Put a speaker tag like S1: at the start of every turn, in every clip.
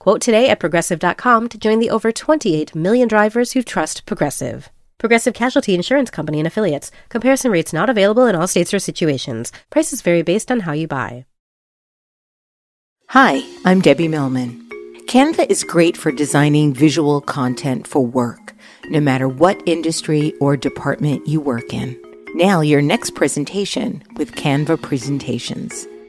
S1: Quote today at progressive.com to join the over 28 million drivers who trust Progressive. Progressive Casualty Insurance Company and affiliates. Comparison rates not available in all states or situations. Prices vary based on how you buy.
S2: Hi, I'm Debbie Millman. Canva is great for designing visual content for work, no matter what industry or department you work in. Now, your next presentation with Canva Presentations.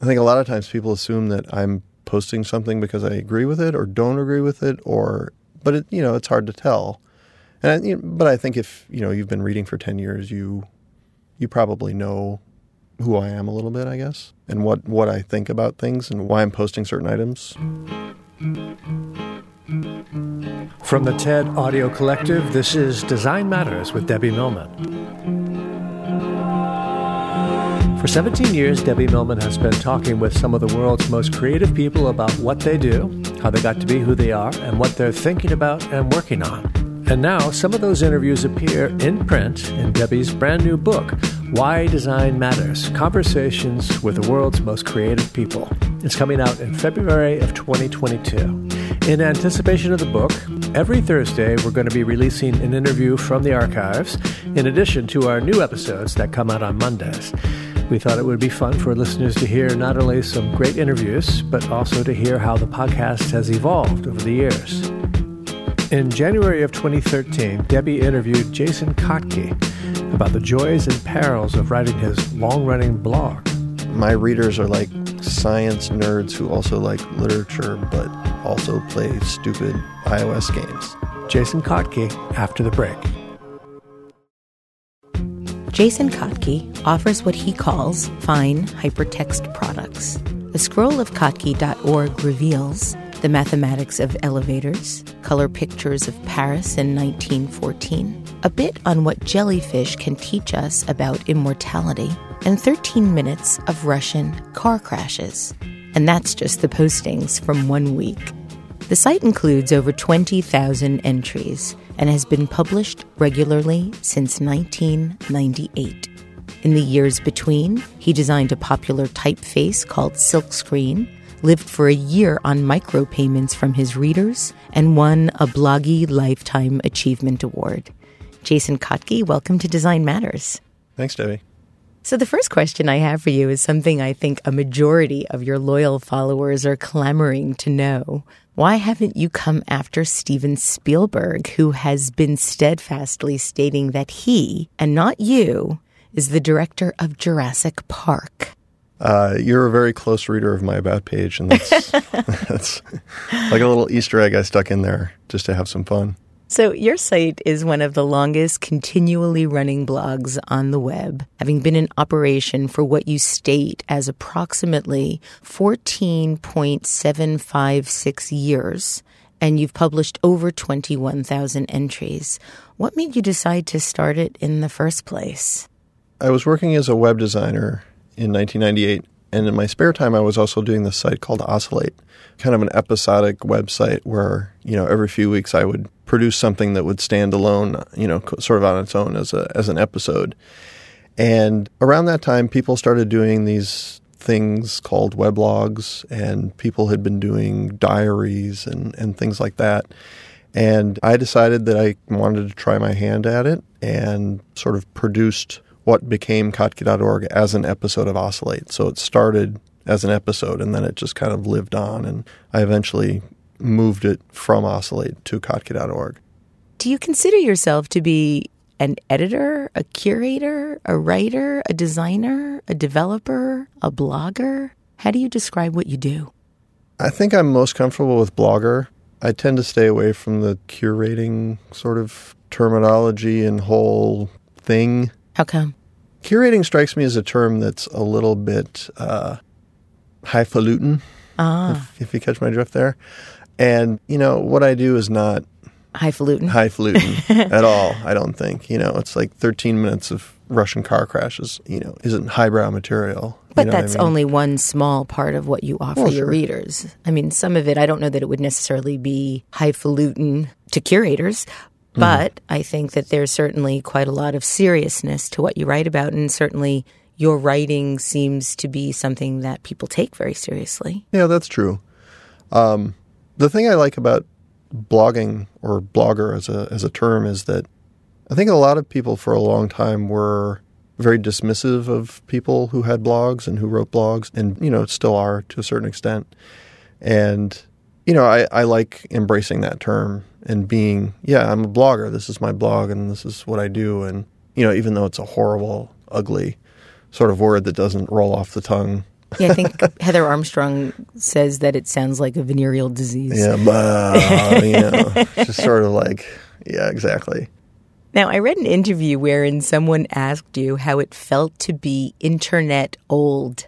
S3: I think a lot of times people assume that I'm posting something because I agree with it or don't agree with it or but it, you know, it's hard to tell. And I, you know, but I think if you know you've been reading for ten years, you you probably know who I am a little bit, I guess, and what what I think about things and why I'm posting certain items.
S4: From the TED Audio Collective, this is Design Matters with Debbie Millman. For 17 years, Debbie Millman has been talking with some of the world's most creative people about what they do, how they got to be who they are, and what they're thinking about and working on. And now, some of those interviews appear in print in Debbie's brand new book, Why Design Matters Conversations with the World's Most Creative People. It's coming out in February of 2022. In anticipation of the book, every Thursday we're going to be releasing an interview from the archives, in addition to our new episodes that come out on Mondays. We thought it would be fun for listeners to hear not only some great interviews, but also to hear how the podcast has evolved over the years. In January of 2013, Debbie interviewed Jason Kottke about the joys and perils of writing his long running blog.
S3: My readers are like science nerds who also like literature but also play stupid iOS games.
S4: Jason Kottke after the break.
S2: Jason Kottke offers what he calls fine hypertext products. The scroll of Kottke.org reveals the mathematics of elevators, color pictures of Paris in 1914, a bit on what jellyfish can teach us about immortality, and 13 minutes of Russian car crashes. And that's just the postings from one week. The site includes over 20,000 entries and has been published regularly since 1998. In the years between, he designed a popular typeface called Silkscreen, lived for a year on micropayments from his readers, and won a Bloggie Lifetime Achievement Award. Jason Kottke, welcome to Design Matters.
S3: Thanks, Debbie.
S2: So, the first question I have for you is something I think a majority of your loyal followers are clamoring to know. Why haven't you come after Steven Spielberg, who has been steadfastly stating that he, and not you, is the director of Jurassic Park?
S3: Uh, you're a very close reader of my about page, and that's, that's like a little Easter egg I stuck in there just to have some fun.
S2: So, your site is one of the longest continually running blogs on the web, having been in operation for what you state as approximately 14.756 years, and you've published over 21,000 entries. What made you decide to start it in the first place?
S3: I was working as a web designer in 1998, and in my spare time, I was also doing this site called Oscillate, kind of an episodic website where, you know, every few weeks I would produce something that would stand alone, you know, sort of on its own as a as an episode. And around that time, people started doing these things called weblogs, and people had been doing diaries and, and things like that. And I decided that I wanted to try my hand at it and sort of produced what became Kottke.org as an episode of Oscillate. So it started as an episode and then it just kind of lived on. And I eventually moved it from Oscillate to Kottke.org.
S2: Do you consider yourself to be an editor, a curator, a writer, a designer, a developer, a blogger? How do you describe what you do?
S3: I think I'm most comfortable with blogger. I tend to stay away from the curating sort of terminology and whole thing.
S2: How come?
S3: Curating strikes me as a term that's a little bit uh, highfalutin,
S2: Ah,
S3: if, if you catch my drift there. And, you know, what I do is not
S2: highfalutin.
S3: highfalutin at all, I don't think. You know, it's like 13 minutes of Russian car crashes, you know, isn't highbrow material. You
S2: But
S3: know what I
S2: that's
S3: mean?
S2: only one small part of what you offer
S3: Well,
S2: your
S3: sure.
S2: readers. I mean, some of it, I don't know that it would necessarily be highfalutin to curators,
S3: Mm-hmm.
S2: but I think that there's certainly quite a lot of seriousness to what you write about. And certainly your writing seems to be something that people take very seriously.
S3: Yeah, that's true. Um, the thing I like about blogging or blogger as a as a term is that I think a lot of people for a long time were very dismissive of people who had blogs and who wrote blogs, and you know still are to a certain extent. And you know, I, I like embracing that term and being, yeah, I'm a blogger. This is my blog, and this is what I do. And you know, even though it's a horrible, ugly sort of word that doesn't roll off the tongue
S2: Yeah, I think Heather Armstrong says that it sounds like a venereal disease.
S3: Yeah, but you know, just sort of like, yeah, exactly.
S2: Now, I read an interview wherein someone asked you how it felt to be internet old.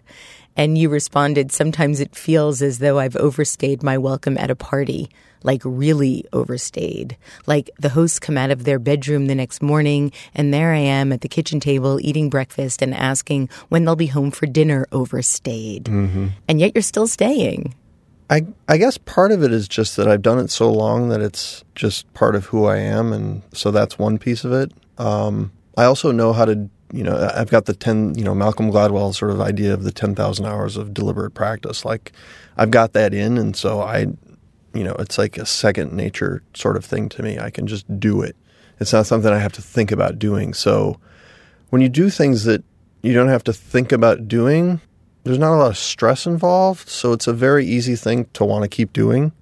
S2: And you responded, Sometimes it feels as though I've overstayed my welcome at a party, like really overstayed. Like the hosts come out of their bedroom the next morning, and there I am at the kitchen table eating breakfast and asking when they'll be home for dinner, overstayed. And yet you're still staying.
S3: I I guess part of it is just that I've done it so long that it's just part of who I am, and so that's one piece of it. Um, I also know how to, you know, I've got the ten, you know, Malcolm Gladwell sort of idea of the ten thousand hours of deliberate practice. Like, I've got that in, and so I, you know, it's like a second nature sort of thing to me. I can just do it. It's not something I have to think about doing. So, when you do things that you don't have to think about doing, there's not a lot of stress involved, so it's a very easy thing to want to keep doing.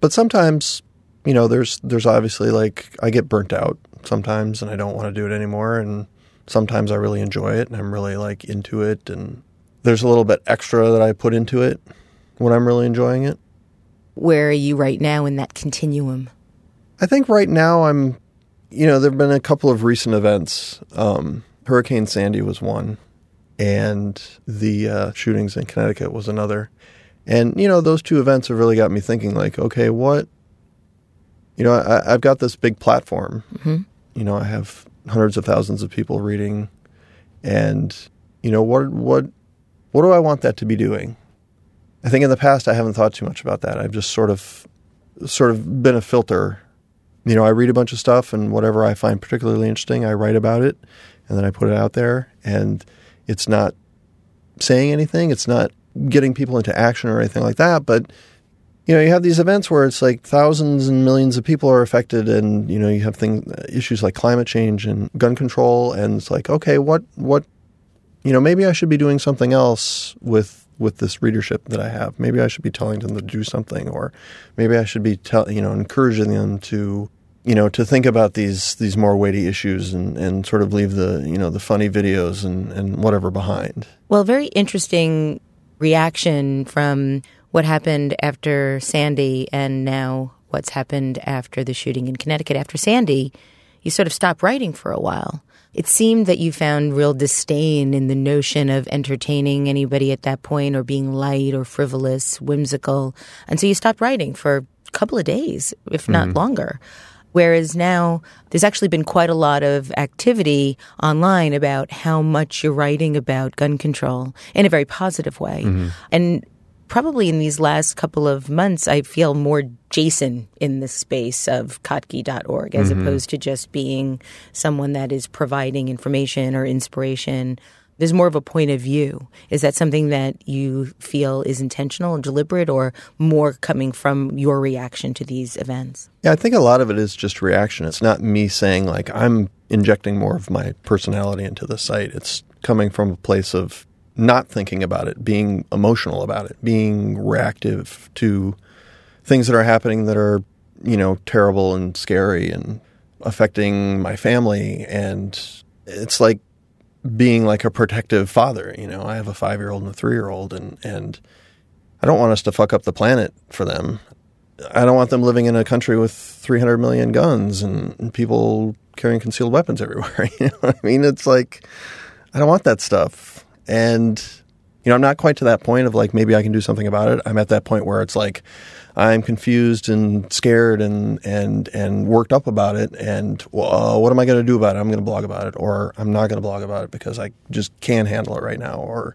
S3: But sometimes, you know, there's there's obviously like I get burnt out sometimes and I don't want to do it anymore and sometimes I really enjoy it and I'm really like into it and there's a little bit extra that I put into it when I'm really enjoying it.
S2: Where are you right now in that continuum?
S3: I think right now I'm, you know, there have been a couple of recent events. Um, Hurricane Sandy was one, and the uh, shootings in Connecticut was another. And, you know, those two events have really got me thinking, like, okay, what, you know, I, I've got this big platform. You know, I have hundreds of thousands of people reading, and, you know, what, what, what do I want that to be doing? I think in the past I haven't thought too much about that. I've just sort of, sort of been a filter you know, I read a bunch of stuff and whatever I find particularly interesting, I write about it and then I put it out there. And it's not saying anything, it's not getting people into action or anything like that. But, you know, you have these events where it's like thousands and millions of people are affected and, you know, you have things, issues like climate change and gun control. And it's like, okay, what, what, you know, maybe I should be doing something else with with this readership that I have. Maybe I should be telling them to do something, or maybe I should be tell you know encouraging them to you know to think about these these more weighty issues and and sort of leave the you know the funny videos and and whatever behind.
S2: Well, very interesting reaction from what happened after Sandy and now what's happened after the shooting in Connecticut. After Sandy, you sort of stopped writing for a while. It seemed that you found real disdain in the notion of entertaining anybody at that point or being light or frivolous, whimsical. And so you stopped writing for a couple of days, if not mm-hmm. longer. Whereas now there's actually been quite a lot of activity online about how much you're writing about gun control in a very positive way. Mm-hmm. And probably in these last couple of months, I feel more Jason in the space of Kottke.org as mm-hmm. opposed to just being someone that is providing information or inspiration. There's more of a point of view. Is that something that you feel is intentional and deliberate or more coming from your reaction to these events?
S3: Yeah, I think a lot of it is just reaction. It's not me saying like I'm injecting more of my personality into the site. It's coming from a place of not thinking about it, being emotional about it, being reactive to things that are happening that are, you know, terrible and scary and affecting my family. And it's like being like a protective father. You know, I have a five year old and a three year old, and, and I don't want us to fuck up the planet for them. I don't want them living in a country with 300 million guns and, and people carrying concealed weapons everywhere. you know I mean? It's like, I don't want that stuff. And, you know, I'm not quite to that point of like, maybe I can do something about it. I'm at that point where it's like, I'm confused and scared and and and worked up about it. And uh, what am I going to do about it? I'm going to blog about it, or I'm not going to blog about it because I just can't handle it right now. Or,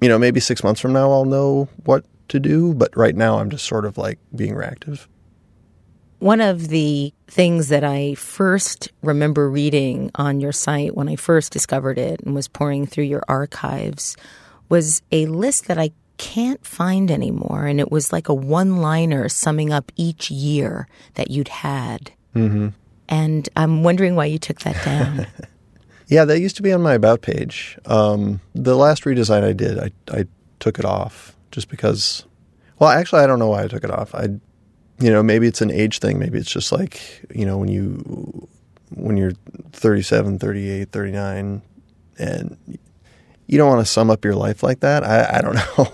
S3: you know, maybe six months from now I'll know what to do. But right now I'm just sort of like being reactive.
S2: One of the things that I first remember reading on your site when I first discovered it and was pouring through your archives was a list that I can't find anymore. And it was like a one liner summing up each year that you'd had. Mm-hmm. And I'm wondering why you took that down.
S3: yeah, that used to be on my About page. Um, the last redesign I did, I, I took it off just because, well, actually, I don't know why I took it off. I, you know, maybe it's an age thing. Maybe it's just like, you know, when you, when you're 37, 38, 39, and you don't want to sum up your life like that. I, I don't know.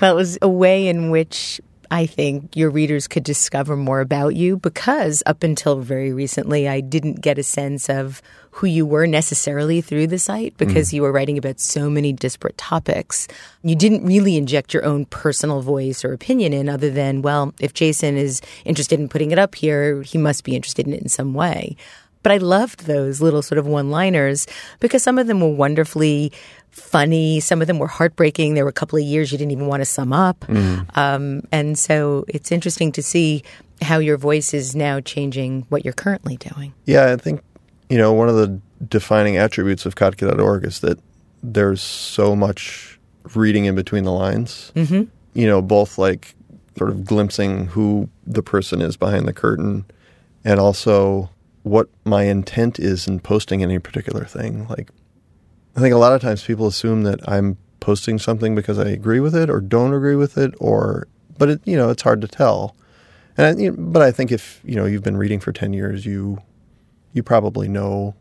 S2: well, it was a way in which I think your readers could discover more about you because up until very recently, I didn't get a sense of who you were necessarily through the site because mm. you were writing about so many disparate topics. You didn't really inject your own personal voice or opinion in other than, well, if Jason is interested in putting it up here, he must be interested in it in some way. But I loved those little sort of one liners because some of them were wonderfully funny. Some of them were heartbreaking. There were a couple of years you didn't even want to sum up. Mm. Um, and so it's interesting to see how your voice is now changing what you're currently doing.
S3: Yeah, I think, you know, one of the defining attributes of Kottke.org is that there's so much reading in between the lines. Mm-hmm. You know, both like sort of glimpsing who the person is behind the curtain and also what my intent is in posting any particular thing. Like, I think a lot of times people assume that I'm posting something because I agree with it or don't agree with it, or but it you know it's hard to tell. And I, but I think if you know you've been reading for ten years, you you probably know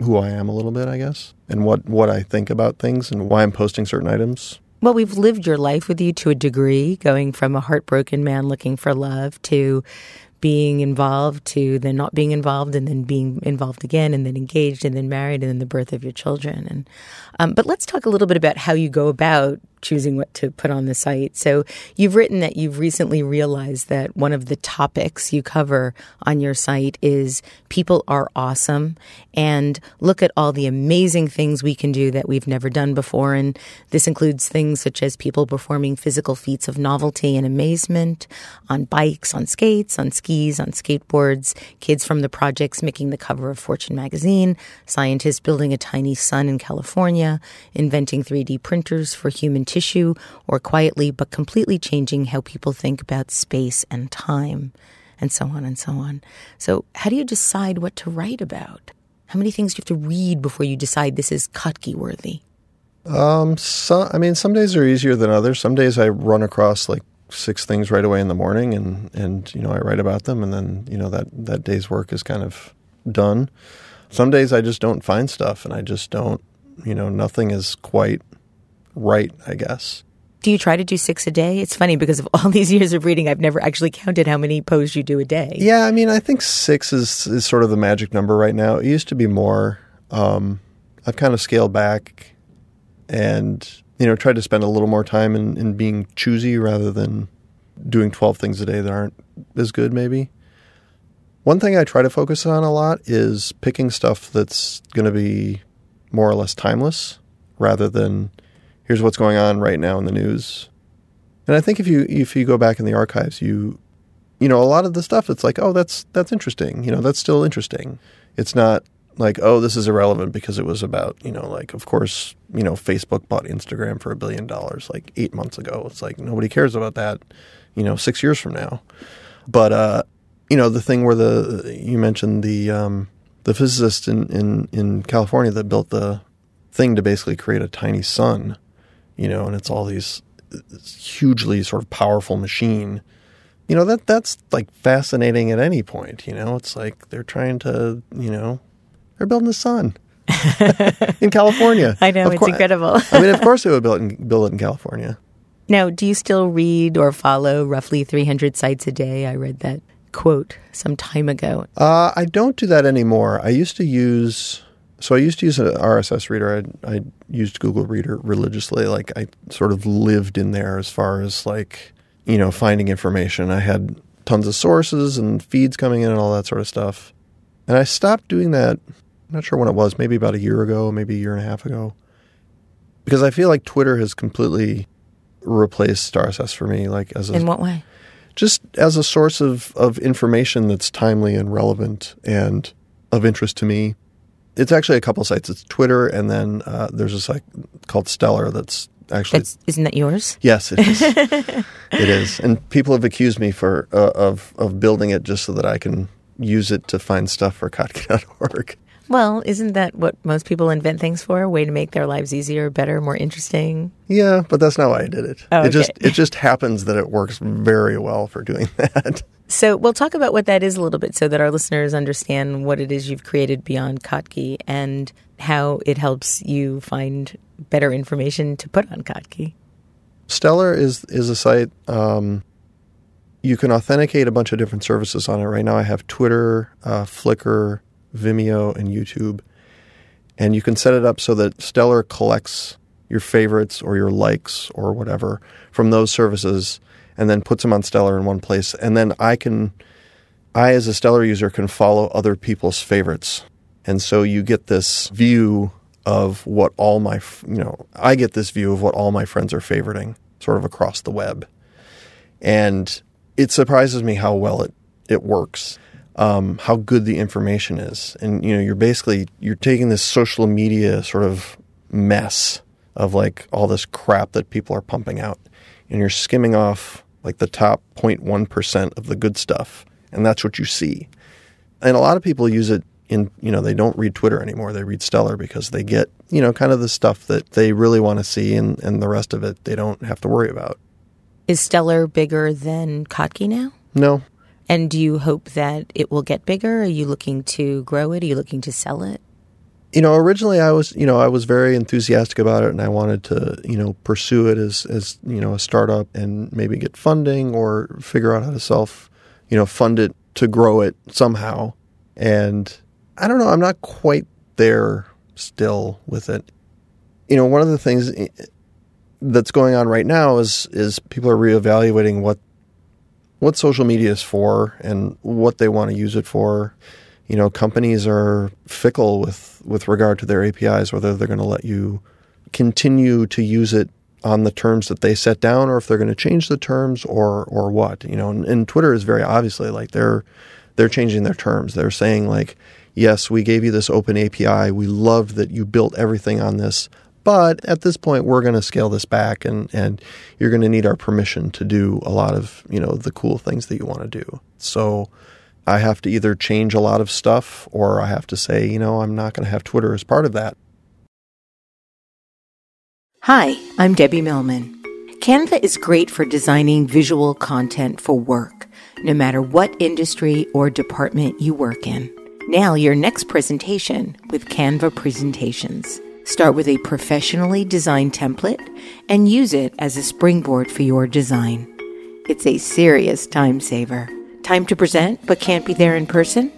S3: who I am a little bit, I guess, and what what I think about things and why I'm posting certain items.
S2: Well, we've lived your life with you to a degree, going from a heartbroken man looking for love to being involved to then not being involved and then being involved again and then engaged and then married and then the birth of your children. And um, but let's talk a little bit about how you go about choosing what to put on the site. So you've written that you've recently realized that one of the topics you cover on your site is people are awesome and look at all the amazing things we can do that we've never done before. And this includes things such as people performing physical feats of novelty and amazement on bikes, on skates, on skis, on skateboards, kids from the projects making the cover of Fortune magazine, scientists building a tiny sun in California, inventing 3D printers for human tissue or quietly but completely changing how people think about space and time, and so on and so on. So, how do you decide what to write about? How many things do you have to read before you decide this is Kottke worthy?
S3: Um, so, I mean, some days are easier than others. Some days I run across like six things right away in the morning, and and you know I write about them, and then you know that that day's work is kind of done. Some days I just don't find stuff, and I just don't, you know, nothing is quite right, I guess.
S2: Do you try to do six a day? It's funny because of all these years of reading, I've never actually counted how many posts you do a day.
S3: Yeah, I mean, I think six is, is sort of the magic number right now. It used to be more. Um, I've kind of scaled back and, you know, tried to spend a little more time in, in being choosy rather than doing 12 things a day that aren't as good, maybe. One thing I try to focus on a lot is picking stuff that's going to be more or less timeless rather than here's what's going on right now in the news. And I think if you if you go back in the archives, you you know a lot of the stuff. It's like, oh, that's that's interesting. You know, that's still interesting. It's not like, oh, this is irrelevant because it was about you know, like of course, you know, Facebook bought Instagram for a billion dollars like eight months ago. It's like nobody cares about that. You know, six years from now. But uh, you know, the thing where the you mentioned the um, the physicist in, in in California that built the thing to basically create a tiny sun you know, and it's all these hugely sort of powerful machine you know that that's like fascinating at any point. You know, it's like they're trying to, you know, they're building the sun in California.
S2: I know
S3: Of
S2: it's
S3: cour-
S2: incredible.
S3: I mean, of course they would build it in, build it in California.
S2: Now, do you still read or follow roughly 300 sites a day? I read that quote some time ago.
S3: Uh, I don't do that anymore. I used to use, so I used to use an RSS reader. I, I used Google Reader religiously. Like I sort of lived in there as far as like, you know, finding information. I had tons of sources and feeds coming in and all that sort of stuff. And I stopped doing that. I'm not sure when it was, maybe about a year ago, maybe a year and a half ago. Because I feel like Twitter has completely replaced RSS for me, like as a
S2: In what way?
S3: just as a source of, of information that's timely and relevant and of interest to me. It's actually a couple sites. It's Twitter, and then uh, there's a site called Stellar that's actually
S2: That's isn't that yours?
S3: yes, it is. it is, and people have accused me for uh, of of building it just so that I can use it to find stuff for Kottke.org.
S2: Well, isn't that what most people invent things for? A way to make their lives easier, better, more interesting?
S3: Yeah, but that's not why I did it.
S2: Oh,
S3: It just it just happens that it works very well for doing that.
S2: So we'll talk about what that is a little bit so that our listeners understand what it is you've created beyond Kottke and how it helps you find better information to put on Kottke.
S3: Stellar is is a site. Um, you can authenticate a bunch of different services on it. Right now, I have Twitter, uh, Flickr, Vimeo, and YouTube, and you can set it up so that Stellar collects your favorites or your likes or whatever from those services, and then puts them on Stellar in one place. And then I can, I as a Stellar user can follow other people's favorites, and so you get this view of what all my, you know, I get this view of what all my friends are favoriting, sort of across the web, and it surprises me how well it it works, um, how good the information is, and you know, you're basically you're taking this social media sort of mess of like all this crap that people are pumping out, and you're skimming off like the top 0.1 percent of the good stuff, and that's what you see. And a lot of people use it in you know they don't read Twitter anymore; they read Stellar because they get you know kind of the stuff that they really want to see, and and the rest of it they don't have to worry about.
S2: Is Stellar bigger than Kottke now?
S3: No,
S2: And do you hope that it will get bigger? Are you looking to grow it? Are you looking to sell it?
S3: You know, originally I was, you know, I was very enthusiastic about it, and I wanted to, you know, pursue it as, as you know, a startup and maybe get funding or figure out how to self, you know, fund it to grow it somehow. And I don't know, I'm not quite there still with it. You know, one of the things that's going on right now is is people are reevaluating what what social media is for and what they want to use it for you know, companies are fickle with with regard to their APIs, whether they're going to let you continue to use it on the terms that they set down, or if they're going to change the terms, or or what. You know, and, and Twitter is very obviously like they're they're changing their terms. They're saying like, yes, we gave you this open API. We love that you built everything on this. But at this point, we're going to scale this back, and, and you're going to need our permission to do a lot of you know the cool things that you want to do. So I have to either change a lot of stuff or I have to say, you know, I'm not going to have Twitter as part of that.
S2: Hi, I'm Debbie Millman. Canva is great for designing visual content for work, no matter what industry or department you work in. Now, your next presentation with Canva Presentations. Start with a professionally designed template and use it as a springboard for your design. It's a serious time saver. Time to present but can't be there in person?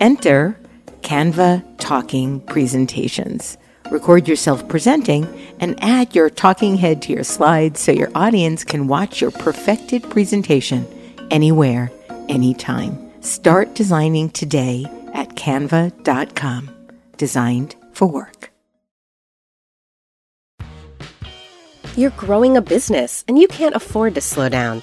S2: Enter Canva Talking Presentations. Record yourself presenting and add your talking head to your slides so your audience can watch your perfected presentation anywhere, anytime. Start designing today at canva.com. Designed for work.
S1: You're growing a business and you can't afford to slow down.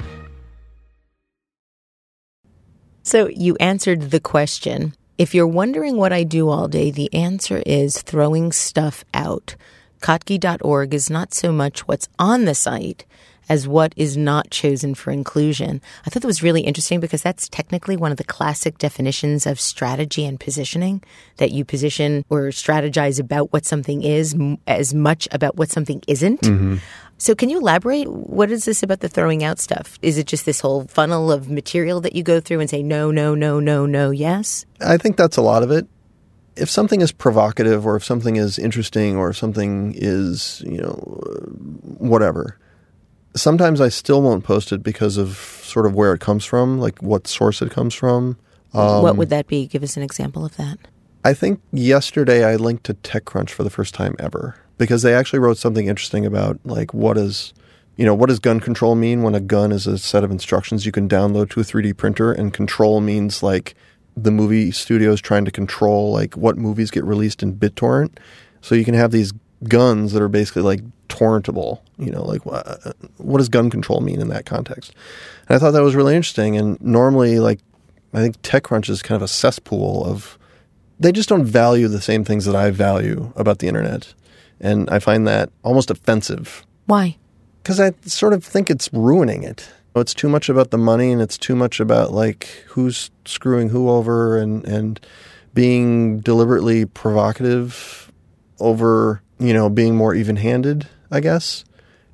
S2: So you answered the question. If you're wondering what I do all day, the answer is throwing stuff out. Kottke.org is not so much what's on the site as what is not chosen for inclusion. I thought that was really interesting because that's technically one of the classic definitions of strategy and positioning that you position or strategize about what something is as much about what something isn't.
S3: Mm-hmm.
S2: So, can you elaborate? What is this about the throwing out stuff? Is it just this whole funnel of material that you go through and say no, no, no, no, no, yes?
S3: I think that's a lot of it. If something is provocative or if something is interesting or if something is, you know, whatever, sometimes I still won't post it because of sort of where it comes from, like what source it comes from. Um,
S2: what would that be? Give us an example of that.
S3: I think yesterday I linked to TechCrunch for the first time ever because they actually wrote something interesting about like what is you know what does gun control mean when a gun is a set of instructions you can download to a 3D printer and control means like the movie studios trying to control like what movies get released in BitTorrent. So you can have these guns that are basically like torrentable. You know, like what, uh, what does gun control mean in that context? And I thought that was really interesting. And normally, like I think TechCrunch is kind of a cesspool of they just don't value the same things that I value about the internet, and I find that almost offensive.
S2: Why?
S3: Because I sort of think it's ruining it. It's too much about the money, and it's too much about like who's screwing who over, and and being deliberately provocative over you know being more even-handed, I guess.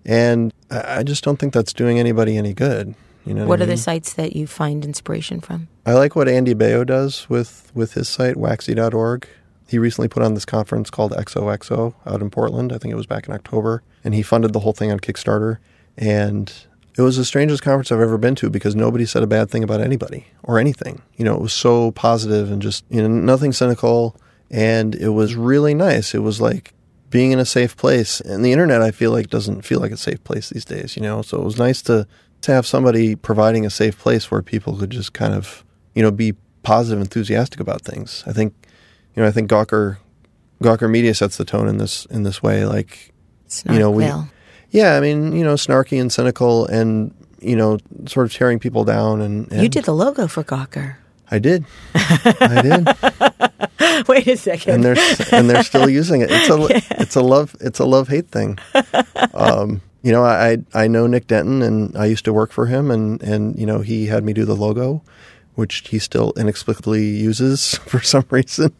S3: And I just don't think that's doing anybody any good. You know
S2: what,
S3: what
S2: are
S3: I mean?
S2: the sites that you find inspiration from?
S3: I like what Andy Baio does with, with his site, waxy.org. He recently put on this conference called XOXO out in Portland. I think it was back in October. And he funded the whole thing on Kickstarter. And it was the strangest conference I've ever been to because nobody said a bad thing about anybody or anything. You know, it was so positive and just, you know, nothing cynical. And it was really nice. It was like being in a safe place. And the internet, I feel like, doesn't feel like a safe place these days, you know? So it was nice to, to have somebody providing a safe place where people could just kind of, you know, be positive, enthusiastic about things. I think, you know, I think Gawker, Gawker Media sets the tone in this in this way. Like, you know, we, yeah, I mean, you know, snarky and cynical, and you know, sort of tearing people down. And, and
S2: you did the logo for Gawker.
S3: I did, I did,
S2: Wait a second.
S3: and they're and they're still using it. It's a it's a love it's a love hate thing. Um, you know, I I know Nick Denton, and I used to work for him, and and you know, he had me do the logo, which he still inexplicably uses for some reason.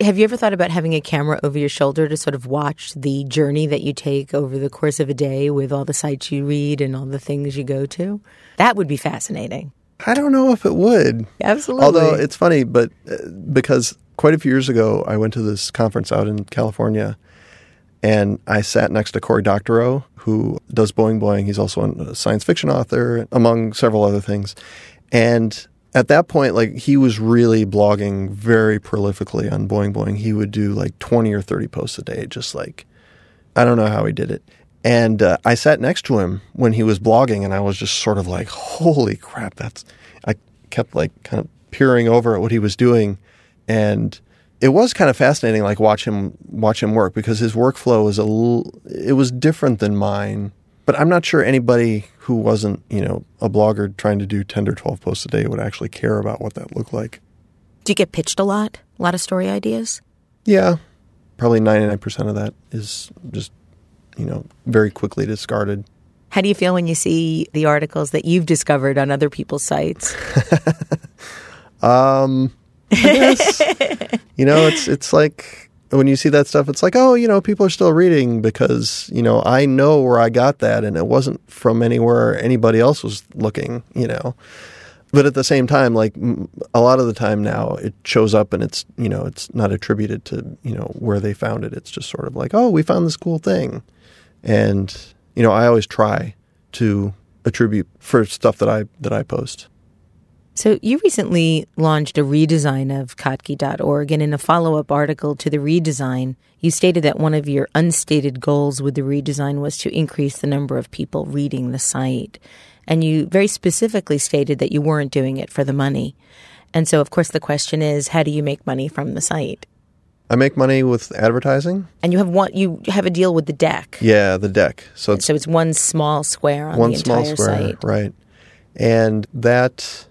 S2: Have you ever thought about having a camera over your shoulder to sort of watch the journey that you take over the course of a day with all the sites you read and all the things you go to? That would be fascinating.
S3: I don't know if it would.
S2: Absolutely.
S3: Although it's funny, but uh, because quite a few years ago, I went to this conference out in California, and I sat next to Cory Doctorow, who does Boing Boing. He's also a science fiction author, among several other things. And at that point, like he was really blogging very prolifically on Boing Boing. He would do like twenty or thirty posts a day, just like I don't know how he did it. And uh, I sat next to him when he was blogging, and I was just sort of like, "Holy crap!" That's. I kept like kind of peering over at what he was doing, and it was kind of fascinating. Like watch him watch him work because his workflow was a little. It was different than mine, but I'm not sure anybody who wasn't you know a blogger trying to do ten or twelve posts a day would actually care about what that looked like.
S2: Do you get pitched a lot? A lot of story ideas?
S3: Yeah, probably ninety nine percent of that is just you know very quickly discarded.
S2: How do you feel when you see the articles that you've discovered on other people's sites?
S3: Um, you know it's it's like when you see that stuff, it's like oh you know people are still reading because you know I know where I got that and it wasn't from anywhere anybody else was looking, you know. But at the same time, like a lot of the time now, it shows up and it's you know it's not attributed to you know where they found it. It's just sort of like oh we found this cool thing, and you know I always try to attribute for stuff that I that I post.
S2: So, you recently launched a redesign of Kottke.org, and in a follow up article to the redesign, you stated that one of your unstated goals with the redesign was to increase the number of people reading the site. And you very specifically stated that you weren't doing it for the money. And so, of course, the question is how do you make money from the site?
S3: I make money with advertising.
S2: And you have one, you have a deal with the deck.
S3: Yeah, the deck. So it's
S2: So it's one small square on
S3: one
S2: the
S3: small
S2: entire
S3: square,
S2: site.
S3: right? And that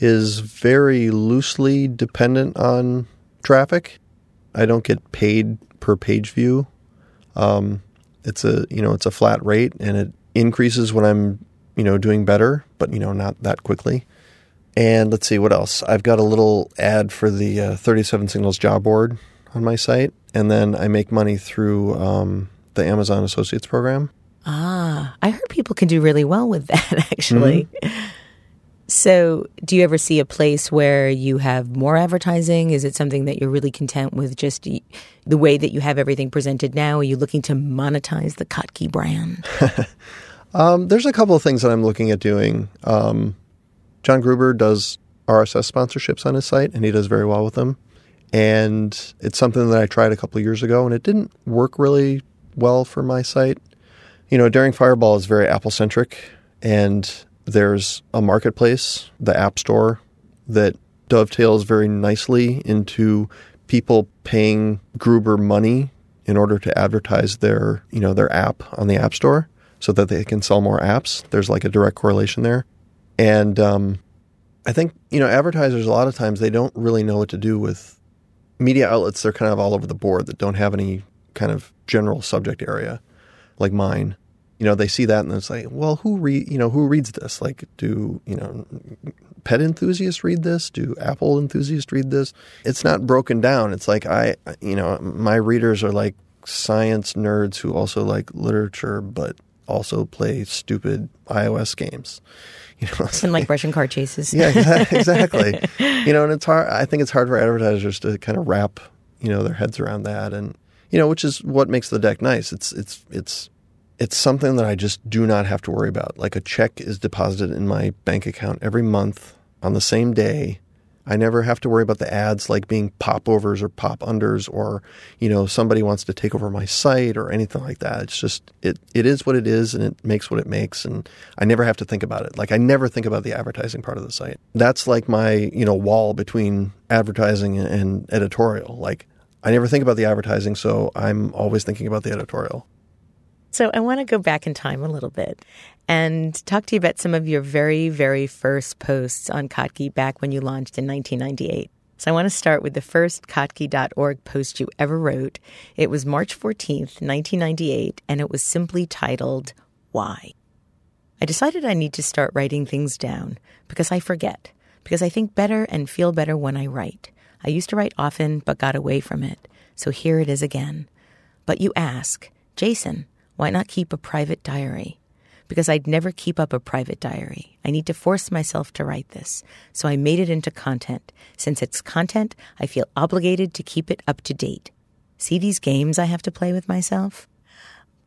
S3: is very loosely dependent on traffic. I don't get paid per page view. Um, it's a you know it's a flat rate and it increases when I'm you know doing better, but you know not that quickly. And let's see what else. I've got a little ad for the uh, 37 Signals job board on my site, and then I make money through um, the Amazon Associates program.
S2: Ah, I heard people can do really well with that actually. Mm-hmm. So, do you ever see a place where you have more advertising? Is it something that you're really content with just the way that you have everything presented now? Are you looking to monetize the Kottke brand?
S3: um, there's a couple of things that I'm looking at doing. Um, John Gruber does RSS sponsorships on his site, and he does very well with them. And it's something that I tried a couple of years ago, and it didn't work really well for my site. You know, Daring Fireball is very Apple centric, and there's a marketplace, the App Store, that dovetails very nicely into people paying Gruber money in order to advertise their, you know, their app on the App Store so that they can sell more apps. There's like a direct correlation there. And um, I think, you know, advertisers a lot of times they don't really know what to do with media outlets. They're kind of all over the board that don't have any kind of general subject area like mine you know, they see that and it's like, well, who read, you know, who reads this? Like, do, you know, pet enthusiasts read this? Do Apple enthusiasts read this? It's not broken down. It's like I, you know, my readers are like science nerds who also like literature, but also play stupid iOS games.
S2: You know, and like Russian car chases.
S3: yeah, exactly. you know, and it's hard. I think it's hard for advertisers to kind of wrap, you know, their heads around that, and you know, which is what makes the deck nice. It's it's it's it's something that I just do not have to worry about. Like a check is deposited in my bank account every month on the same day. I never have to worry about the ads like being popovers or pop unders or, you know, somebody wants to take over my site or anything like that. It's just it it is what it is and it makes what it makes and I never have to think about it. Like I never think about the advertising part of the site. That's like my, you know, wall between advertising and editorial. Like I never think about the advertising, so I'm always thinking about the editorial.
S2: So I want to go back in time a little bit and talk to you about some of your very, very first posts on Kottke back when you launched in 1998. So I want to start with the first Kottke.org post you ever wrote. It was March 14th, 1998, and it was simply titled, Why? I decided I need to start writing things down because I forget, because I think better and feel better when I write. I used to write often, but got away from it. So here it is again. But you ask, Jason, why not keep a private diary? Because I'd never keep up a private diary. I need to force myself to write this. So I made it into content. Since it's content, I feel obligated to keep it up to date. See these games I have to play with myself?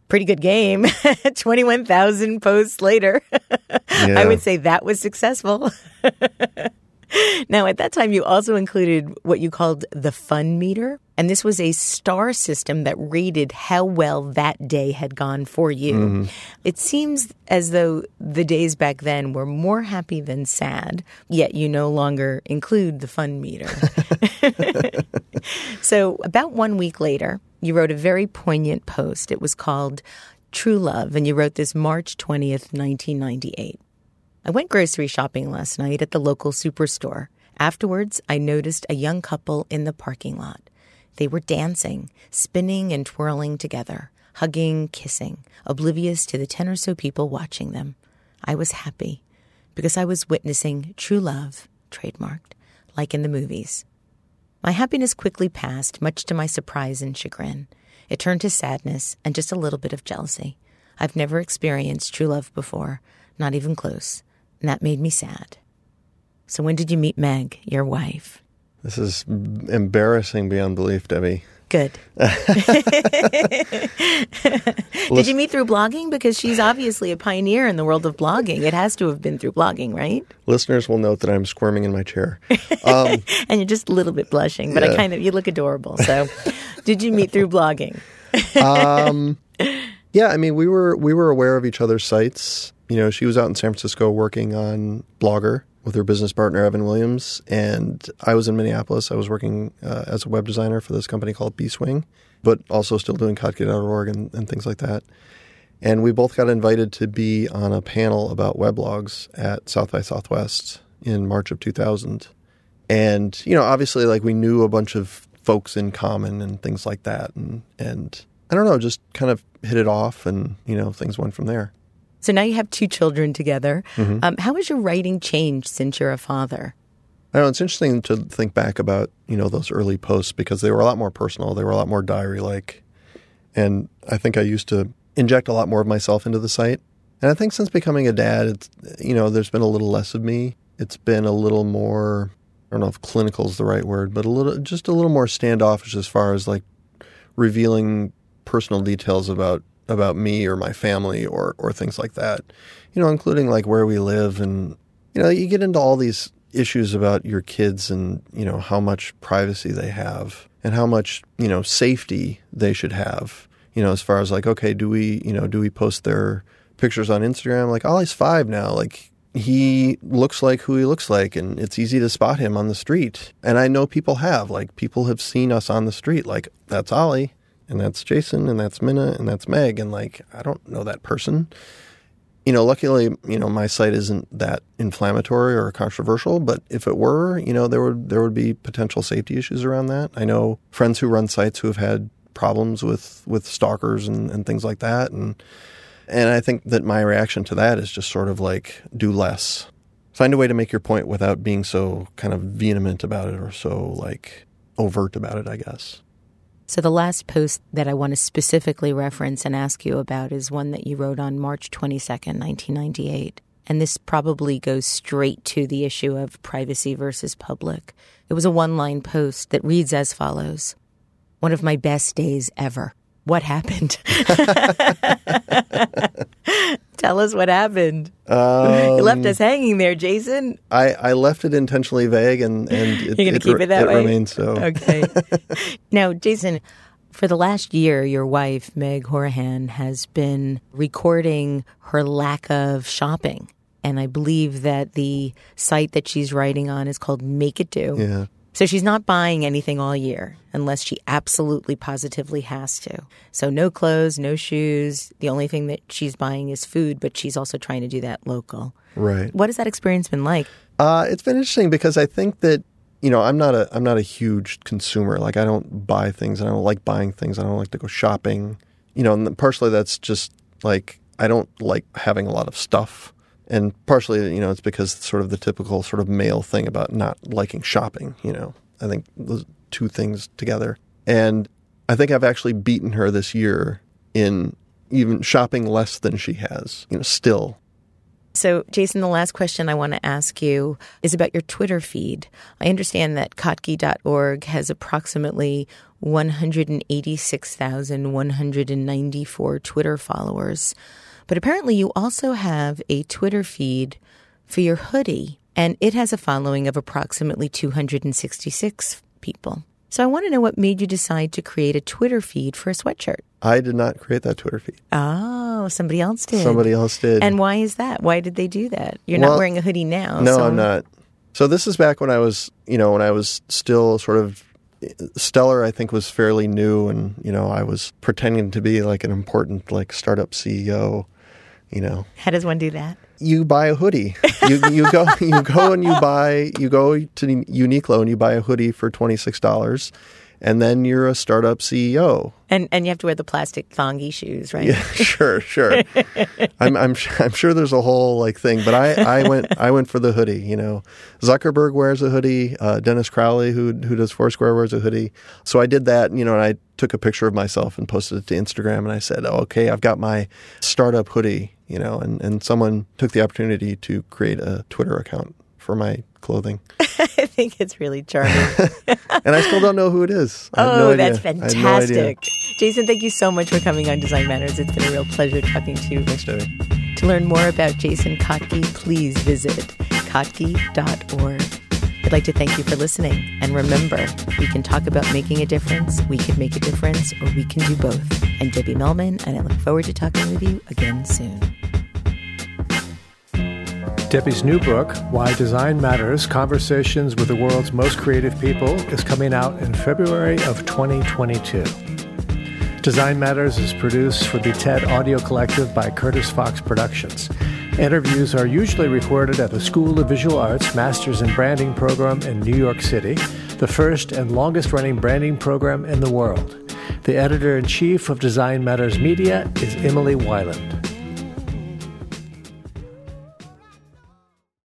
S2: Pretty good game. 21,000 posts later. yeah. I would say that was successful. now, at that time, you also included what you called the fun meter. And this was a star system that rated how well that day had gone for you. Mm-hmm. It seems as though the days back then were more happy than sad, yet you no longer include the fun meter. so, about one week later, you wrote a very poignant post. It was called True Love, and you wrote this March 20th, 1998. I went grocery shopping last night at the local superstore. Afterwards, I noticed a young couple in the parking lot. They were dancing, spinning and twirling together, hugging, kissing, oblivious to the ten or so people watching them. I was happy because I was witnessing true love, trademarked, like in the movies. My happiness quickly passed, much to my surprise and chagrin. It turned to sadness and just a little bit of jealousy. I've never experienced true love before, not even close and that made me sad. So, when did you meet Meg, your wife?
S3: This is embarrassing beyond belief, Debbie.
S2: Good. Did you meet through blogging? Because she's obviously a pioneer in the world of blogging. It has to have been through blogging, right?
S3: Listeners will note that I'm squirming in my chair.
S2: Um, and you're just a little bit blushing, but yeah. I kind of, you look adorable. So, did you meet through blogging? um,
S3: yeah, I mean, we were we were aware of each other's sites you know, she was out in San Francisco working on Blogger with her business partner Evan Williams, and I was in Minneapolis. I was working uh, as a web designer for this company called Bswing, but also still doing Kottke.org and, and things like that. And we both got invited to be on a panel about weblogs at South by Southwest in March of 2000. And, you know, obviously, like we knew a bunch of folks in common and things like that. And, and I don't know, just kind of hit it off and, you know, things went from there.
S2: So now you have two children together. Mm-hmm. Um, how has your writing changed since you're a father?
S3: I know it's interesting to think back about you know those early posts because they were a lot more personal. They were a lot more diary like, and I think I used to inject a lot more of myself into the site. And I think since becoming a dad, it's you know there's been a little less of me. It's been a little more I don't know if clinical is the right word, but a little just a little more standoffish as far as like revealing personal details about about me or my family or or things like that. You know, including like where we live and you know, you get into all these issues about your kids and, you know, how much privacy they have and how much, you know, safety they should have. You know, as far as like, okay, do we, you know, do we post their pictures on Instagram? Like, oh, Ollie's five now. Like, he looks like who he looks like, and it's easy to spot him on the street. And I know people have, like, people have seen us on the street. Like, that's Ollie, and that's Jason, and that's Minna, and that's Meg. And, like, I don't know that person you know, luckily, you know, my site isn't that inflammatory or controversial, but if it were, you know, there would there would be potential safety issues around that. I know friends who run sites who have had problems with with stalkers and, and things like that and and I think that my reaction to that is just sort of like do less. Find a way to make your point without being so kind of vehement about it or so like overt about it, I guess.
S2: So, the last post that I want to specifically reference and ask you about is one that you wrote on March 22nd, 1998. And this probably goes straight to the issue of privacy versus public. It was a one line post that reads as follows One of my best days ever. What happened? Tell us what happened. Um, you left us hanging there, Jason.
S3: I, I left it intentionally vague, and, and
S2: it, You're going to keep it that
S3: it
S2: way?
S3: remains so.
S2: Okay. now, Jason, for the last year, your wife, Meg Hourihan, has been recording her lack of shopping. And I believe that the site that she's writing on is called Make It Do.
S3: Yeah.
S2: So she's not buying anything all year unless she absolutely positively has to. So no clothes, no shoes. The only thing that she's buying is food, but she's also trying to do that local.
S3: Right.
S2: What has that experience been like?
S3: Uh, it's been interesting because I think that you know I'm not a I'm not a huge consumer. Like I don't buy things and I don't like buying things. I don't like to go shopping. You know, and partially that's just like I don't like having a lot of stuff and partially, you know, it's because sort of the typical sort of male thing about not liking shopping. You know, I think those two things together. And I think I've actually beaten her this year in even shopping less than she has. You know, still.
S2: So, Jason, the last question I want to ask you is about your Twitter feed. I understand that Kottke.org has approximately 186,194 Twitter followers. But apparently, you also have a Twitter feed for your hoodie, and it has a following of approximately 266 people. So I want to know what made you decide to create a Twitter feed for a sweatshirt.
S3: I did not create that Twitter feed.
S2: Oh, somebody else did.
S3: Somebody else did.
S2: And why is that? Why did they do that? You're well, not wearing a hoodie now.
S3: No,
S2: so.
S3: I'm not. So this is back when I was, you know, when I was still sort of Stellar, I think was fairly new, and you know, I was pretending to be like an important like startup CEO, you know.
S2: How does one do that?
S3: You buy a hoodie. You you go you go and you buy you go to Uniqlo and you buy a hoodie for twenty six dollars, and then you're a startup CEO.
S2: And and you have to wear the plastic thongy shoes, right?
S3: Yeah, sure, sure. I'm I'm I'm sure there's a whole like thing, but I I went I went for the hoodie. You know, Zuckerberg wears a hoodie. Uh, Dennis Crowley, who who does Foursquare, wears a hoodie. So I did that. You know, and I took a picture of myself and posted it to Instagram, and I said, oh, "Okay, I've got my startup hoodie." You know, and and someone took the opportunity to create a Twitter account for my clothing.
S2: I think it's really charming.
S3: and I still don't know who it is.
S2: oh,
S3: no
S2: that's fantastic. No Jason, thank you so much for coming on Design Matters. It's been a real pleasure talking to you.
S3: Thanks, Debbie.
S2: To learn more about Jason Kottke, please visit kottke.org. I'd like to thank you for listening. And remember, we can talk about making a difference, we can make a difference, or we can do both. I'm Debbie Millman, and I look forward to talking with you again soon.
S4: Debbie's new book, Why Design Matters Conversations with the World's Most Creative People, is coming out in February of 2022. Design Matters is produced for the TED Audio Collective by Curtis Fox Productions. Interviews are usually recorded at the School of Visual Arts Masters in Branding program in New York City, the first and longest running branding program in the world. The editor in chief of Design Matters Media is Emily Weiland.